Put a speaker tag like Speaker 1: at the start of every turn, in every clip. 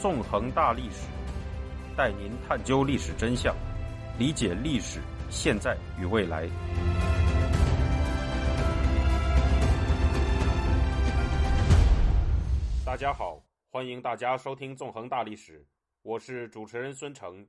Speaker 1: 纵横大历史，带您探究历史真相，理解历史现在与未来。大家好，欢迎大家收听《纵横大历史》，我是主持人孙成。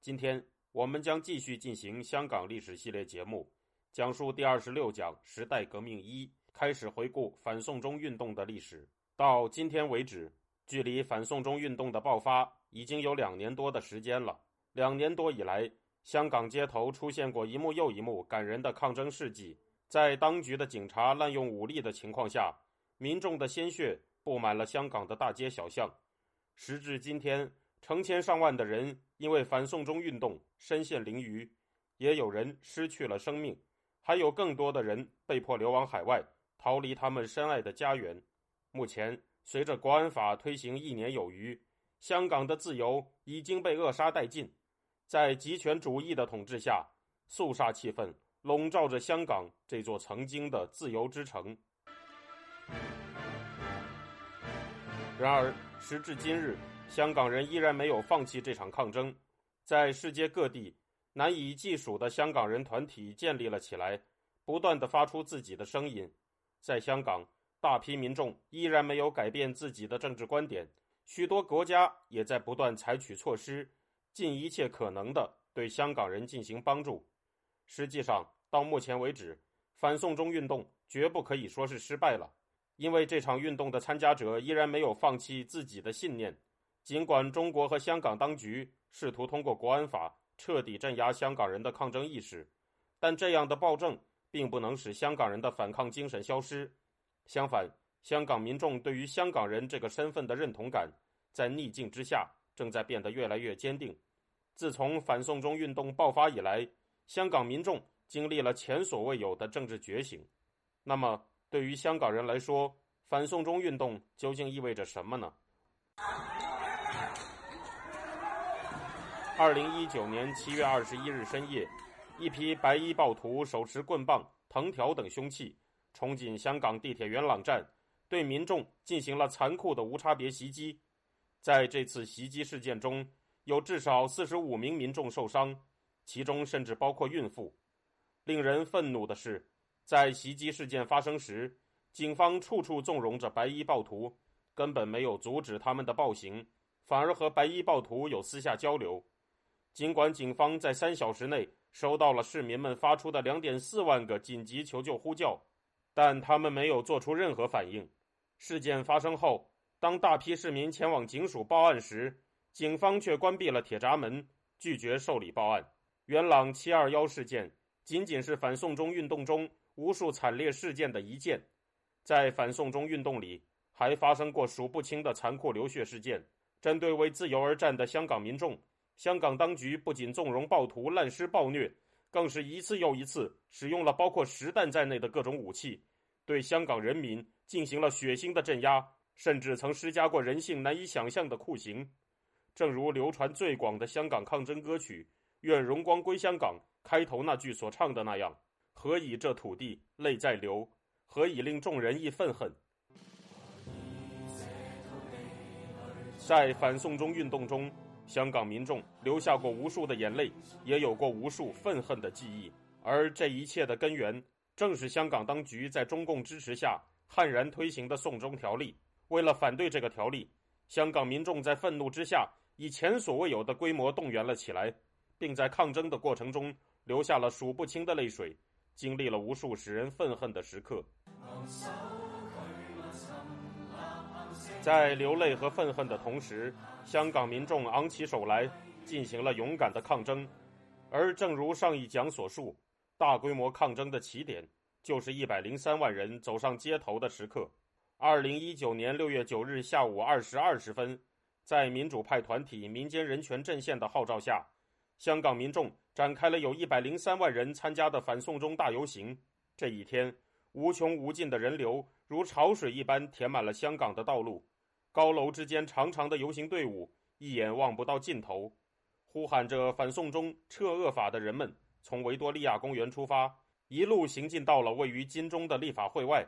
Speaker 1: 今天我们将继续进行香港历史系列节目，讲述第二十六讲“时代革命一”，开始回顾反送中运动的历史。到今天为止，距离反送中运动的爆发已经有两年多的时间了。两年多以来，香港街头出现过一幕又一幕感人的抗争事迹。在当局的警察滥用武力的情况下，民众的鲜血布满了香港的大街小巷。时至今天，成千上万的人因为反送中运动身陷囹圄，也有人失去了生命，还有更多的人被迫流亡海外，逃离他们深爱的家园。目前，随着国安法推行一年有余，香港的自由已经被扼杀殆尽。在极权主义的统治下，肃杀气氛笼罩着香港这座曾经的自由之城。然而，时至今日，香港人依然没有放弃这场抗争。在世界各地，难以计数的香港人团体建立了起来，不断的发出自己的声音。在香港。大批民众依然没有改变自己的政治观点，许多国家也在不断采取措施，尽一切可能的对香港人进行帮助。实际上，到目前为止，反送中运动绝不可以说是失败了，因为这场运动的参加者依然没有放弃自己的信念。尽管中国和香港当局试图通过国安法彻底镇压香港人的抗争意识，但这样的暴政并不能使香港人的反抗精神消失。相反，香港民众对于香港人这个身份的认同感，在逆境之下正在变得越来越坚定。自从反送中运动爆发以来，香港民众经历了前所未有的政治觉醒。那么，对于香港人来说，反送中运动究竟意味着什么呢？二零一九年七月二十一日深夜，一批白衣暴徒手持棍棒、藤条等凶器。冲进香港地铁元朗站，对民众进行了残酷的无差别袭击。在这次袭击事件中，有至少四十五名民众受伤，其中甚至包括孕妇。令人愤怒的是，在袭击事件发生时，警方处处纵容着白衣暴徒，根本没有阻止他们的暴行，反而和白衣暴徒有私下交流。尽管警方在三小时内收到了市民们发出的两点四万个紧急求救呼叫。但他们没有做出任何反应。事件发生后，当大批市民前往警署报案时，警方却关闭了铁闸门，拒绝受理报案。元朗七二幺事件仅仅是反送中运动中无数惨烈事件的一件，在反送中运动里，还发生过数不清的残酷流血事件。针对为自由而战的香港民众，香港当局不仅纵容暴徒滥施暴虐。更是一次又一次使用了包括实弹在内的各种武器，对香港人民进行了血腥的镇压，甚至曾施加过人性难以想象的酷刑。正如流传最广的香港抗争歌曲《愿荣光归香港》开头那句所唱的那样：“何以这土地泪在流？何以令众人亦愤恨？”在反送中运动中。香港民众流下过无数的眼泪，也有过无数愤恨的记忆，而这一切的根源，正是香港当局在中共支持下悍然推行的《送中条例》。为了反对这个条例，香港民众在愤怒之下，以前所未有的规模动员了起来，并在抗争的过程中留下了数不清的泪水，经历了无数使人愤恨的时刻。在流泪和愤恨的同时，香港民众昂起手来，进行了勇敢的抗争。而正如上一讲所述，大规模抗争的起点就是一百零三万人走上街头的时刻。二零一九年六月九日下午二时二十分，在民主派团体民间人权阵线的号召下，香港民众展开了有一百零三万人参加的反送中大游行。这一天，无穷无尽的人流如潮水一般填满了香港的道路。高楼之间，长长的游行队伍一眼望不到尽头，呼喊着“反送中，撤恶法”的人们从维多利亚公园出发，一路行进到了位于金钟的立法会外，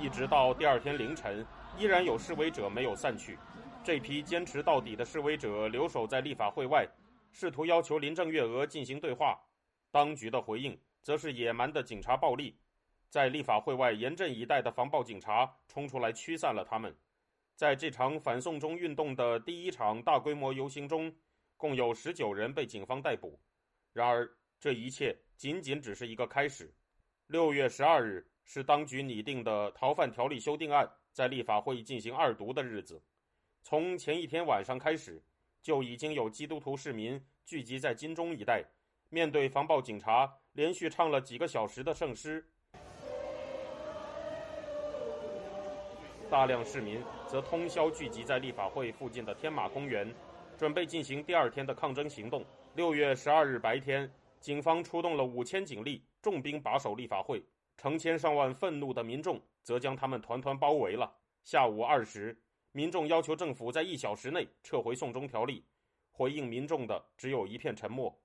Speaker 1: 一直到第二天凌晨，依然有示威者没有散去。这批坚持到底的示威者留守在立法会外，试图要求林郑月娥进行对话。当局的回应则是野蛮的警察暴力，在立法会外严阵以待的防暴警察冲出来驱散了他们。在这场反送中运动的第一场大规模游行中，共有十九人被警方逮捕。然而，这一切仅仅只是一个开始。六月十二日是当局拟定的逃犯条例修订案在立法会进行二读的日子。从前一天晚上开始，就已经有基督徒市民聚集在金钟一带。面对防暴警察，连续唱了几个小时的圣诗。大量市民则通宵聚集在立法会附近的天马公园，准备进行第二天的抗争行动。六月十二日白天，警方出动了五千警力，重兵把守立法会，成千上万愤怒的民众则将他们团团包围了。下午二时，民众要求政府在一小时内撤回送中条例，回应民众的只有一片沉默。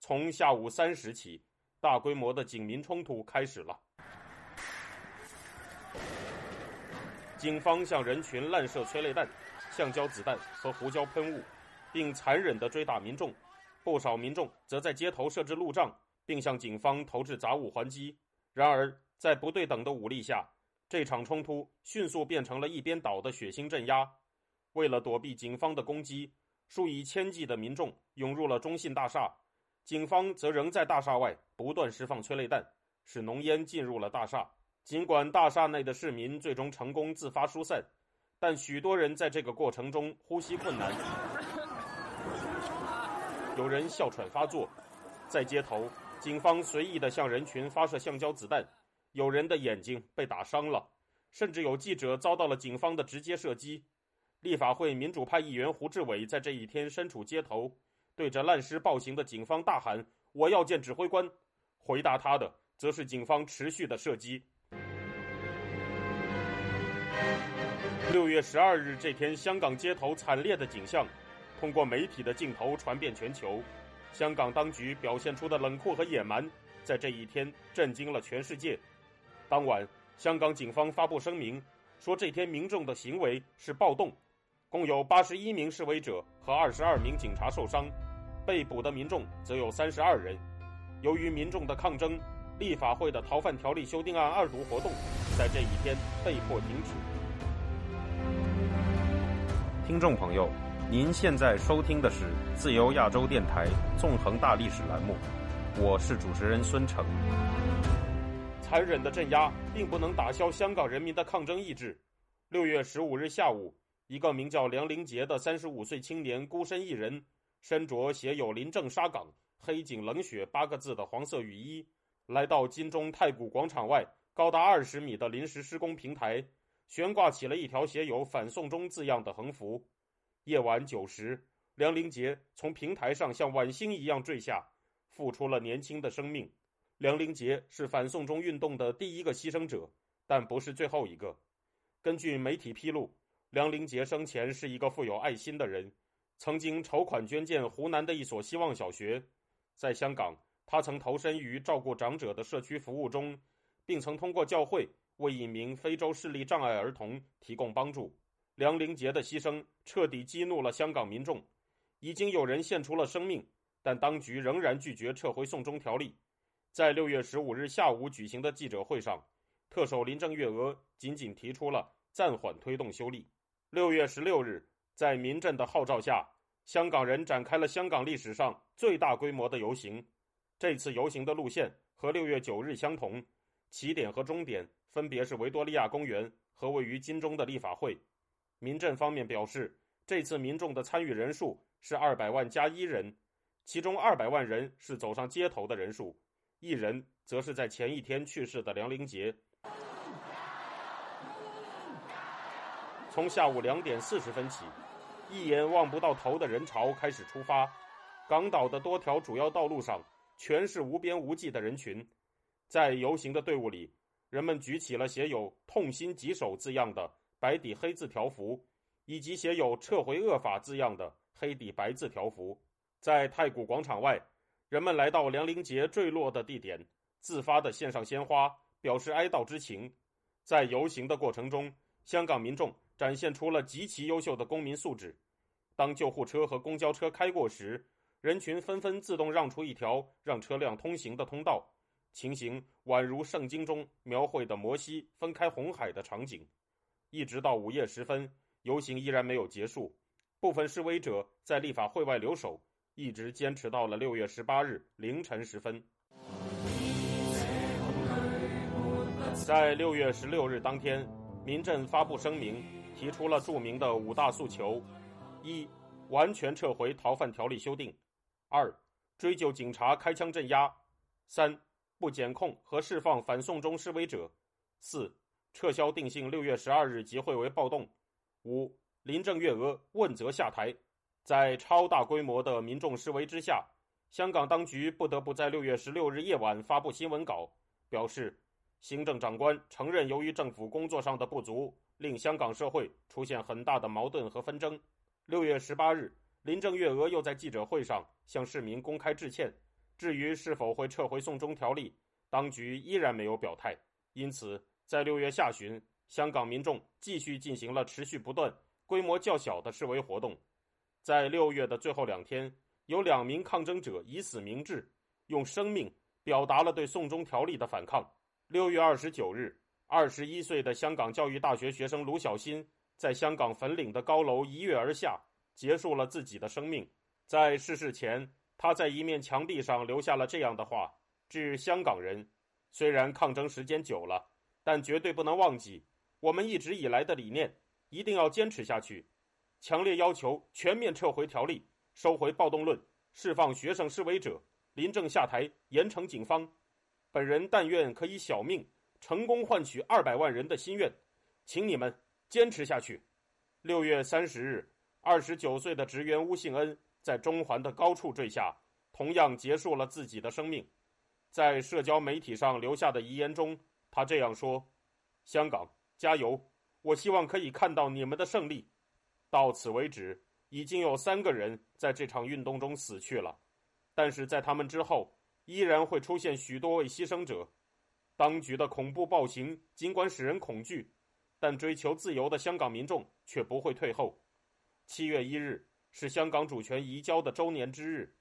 Speaker 1: 从下午三时起，大规模的警民冲突开始了。警方向人群滥射催泪弹、橡胶子弹和胡椒喷雾，并残忍地追打民众。不少民众则在街头设置路障，并向警方投掷杂物还击。然而，在不对等的武力下，这场冲突迅速变成了一边倒的血腥镇压。为了躲避警方的攻击，数以千计的民众涌入了中信大厦。警方则仍在大厦外不断释放催泪弹，使浓烟进入了大厦。尽管大厦内的市民最终成功自发疏散，但许多人在这个过程中呼吸困难，有人哮喘发作。在街头，警方随意地向人群发射橡胶子弹，有人的眼睛被打伤了，甚至有记者遭到了警方的直接射击。立法会民主派议员胡志伟在这一天身处街头。对着滥施暴行的警方大喊：“我要见指挥官！”回答他的则是警方持续的射击。六月十二日这天，香港街头惨烈的景象通过媒体的镜头传遍全球。香港当局表现出的冷酷和野蛮，在这一天震惊了全世界。当晚，香港警方发布声明说，这天民众的行为是暴动。共有八十一名示威者和二十二名警察受伤，被捕的民众则有三十二人。由于民众的抗争，立法会的逃犯条例修订案二读活动在这一天被迫停止。听众朋友，您现在收听的是自由亚洲电台纵横大历史栏目，我是主持人孙成。残忍的镇压并不能打消香港人民的抗争意志。六月十五日下午。一个名叫梁凌杰的三十五岁青年孤身一人，身着写有“临郑沙岗，黑警冷血”八个字的黄色雨衣，来到金钟太古广场外高达二十米的临时施工平台，悬挂起了一条写有“反送中”字样的横幅。夜晚九时，梁凌杰从平台上像晚星一样坠下，付出了年轻的生命。梁凌杰是反送中运动的第一个牺牲者，但不是最后一个。根据媒体披露。梁凌杰生前是一个富有爱心的人，曾经筹款捐建湖南的一所希望小学。在香港，他曾投身于照顾长者的社区服务中，并曾通过教会为一名非洲视力障碍儿童提供帮助。梁凌杰的牺牲彻底激怒了香港民众，已经有人献出了生命，但当局仍然拒绝撤回送中条例。在六月十五日下午举行的记者会上，特首林郑月娥仅仅提出了暂缓推动修例。六月十六日，在民阵的号召下，香港人展开了香港历史上最大规模的游行。这次游行的路线和六月九日相同，起点和终点分别是维多利亚公园和位于金钟的立法会。民政方面表示，这次民众的参与人数是二百万加一人，其中二百万人是走上街头的人数，一人则是在前一天去世的梁凌杰。从下午两点四十分起，一眼望不到头的人潮开始出发。港岛的多条主要道路上全是无边无际的人群。在游行的队伍里，人们举起了写有“痛心疾首”字样的白底黑字条幅，以及写有“撤回恶法”字样的黑底白字条幅。在太古广场外，人们来到梁凌杰坠落的地点，自发地献上鲜花，表示哀悼之情。在游行的过程中，香港民众。展现出了极其优秀的公民素质。当救护车和公交车开过时，人群纷纷自动让出一条让车辆通行的通道，情形宛如圣经中描绘的摩西分开红海的场景。一直到午夜时分，游行依然没有结束，部分示威者在立法会外留守，一直坚持到了六月十八日凌晨时分。在六月十六日当天，民阵发布声明，提出了著名的五大诉求：一、完全撤回逃犯条例修订；二、追究警察开枪镇压；三、不检控和释放反送中示威者；四、撤销定性六月十二日集会为暴动；五、林郑月娥问责下台。在超大规模的民众示威之下，香港当局不得不在六月十六日夜晚发布新闻稿，表示。行政长官承认，由于政府工作上的不足，令香港社会出现很大的矛盾和纷争。六月十八日，林郑月娥又在记者会上向市民公开致歉。至于是否会撤回送中条例，当局依然没有表态。因此，在六月下旬，香港民众继续进行了持续不断、规模较小的示威活动。在六月的最后两天，有两名抗争者以死明志，用生命表达了对送中条例的反抗。六月二十九日，二十一岁的香港教育大学学生卢小新在香港粉岭的高楼一跃而下，结束了自己的生命。在逝世前，他在一面墙壁上留下了这样的话：“致香港人，虽然抗争时间久了，但绝对不能忘记我们一直以来的理念，一定要坚持下去。强烈要求全面撤回条例，收回暴动论，释放学生示威者，临阵下台，严惩警方。”本人但愿可以小命成功换取二百万人的心愿，请你们坚持下去。六月三十日，二十九岁的职员巫信恩在中环的高处坠下，同样结束了自己的生命。在社交媒体上留下的遗言中，他这样说：“香港加油！我希望可以看到你们的胜利。”到此为止，已经有三个人在这场运动中死去了，但是在他们之后。依然会出现许多位牺牲者，当局的恐怖暴行尽管使人恐惧，但追求自由的香港民众却不会退后。七月一日是香港主权移交的周年之日。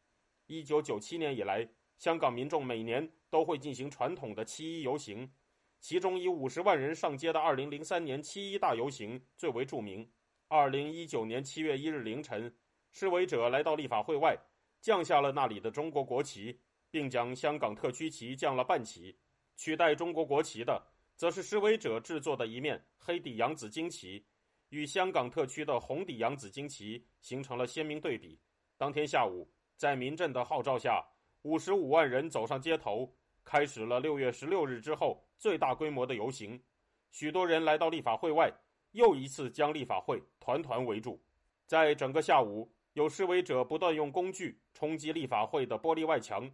Speaker 1: 一九九七年以来，香港民众每年都会进行传统的七一游行，其中以五十万人上街的二零零三年七一大游行最为著名。二零一九年七月一日凌晨，示威者来到立法会外，降下了那里的中国国旗。并将香港特区旗降了半旗，取代中国国旗的，则是示威者制作的一面黑底洋紫荆旗，与香港特区的红底洋紫荆旗形成了鲜明对比。当天下午，在民阵的号召下，五十五万人走上街头，开始了六月十六日之后最大规模的游行。许多人来到立法会外，又一次将立法会团团围住。在整个下午，有示威者不断用工具冲击立法会的玻璃外墙。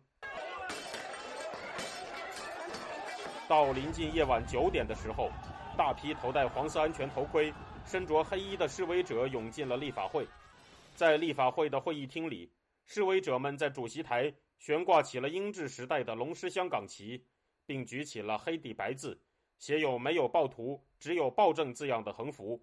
Speaker 1: 到临近夜晚九点的时候，大批头戴黄色安全头盔、身着黑衣的示威者涌进了立法会。在立法会的会议厅里，示威者们在主席台悬挂起了英治时代的龙狮香港旗，并举起了黑底白字、写有“没有暴徒，只有暴政”字样的横幅。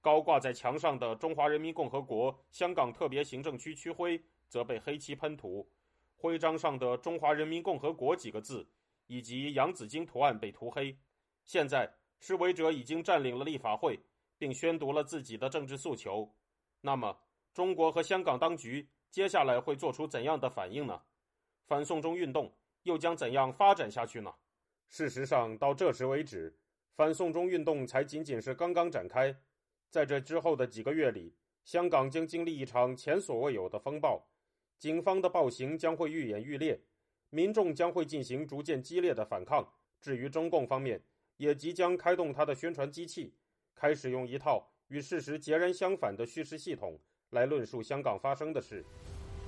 Speaker 1: 高挂在墙上的“中华人民共和国香港特别行政区”区徽则被黑漆喷涂，徽章上的“中华人民共和国”几个字。以及洋紫荆图案被涂黑。现在示威者已经占领了立法会，并宣读了自己的政治诉求。那么，中国和香港当局接下来会做出怎样的反应呢？反送中运动又将怎样发展下去呢？事实上，到这时为止，反送中运动才仅仅是刚刚展开。在这之后的几个月里，香港将经历一场前所未有的风暴，警方的暴行将会愈演愈烈。民众将会进行逐渐激烈的反抗。至于中共方面，也即将开动他的宣传机器，开始用一套与事实截然相反的叙事系统来论述香港发生的事。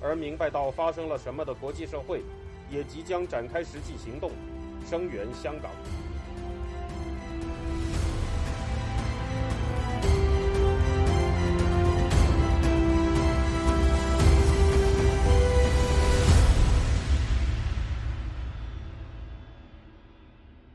Speaker 1: 而明白到发生了什么的国际社会，也即将展开实际行动，声援香港。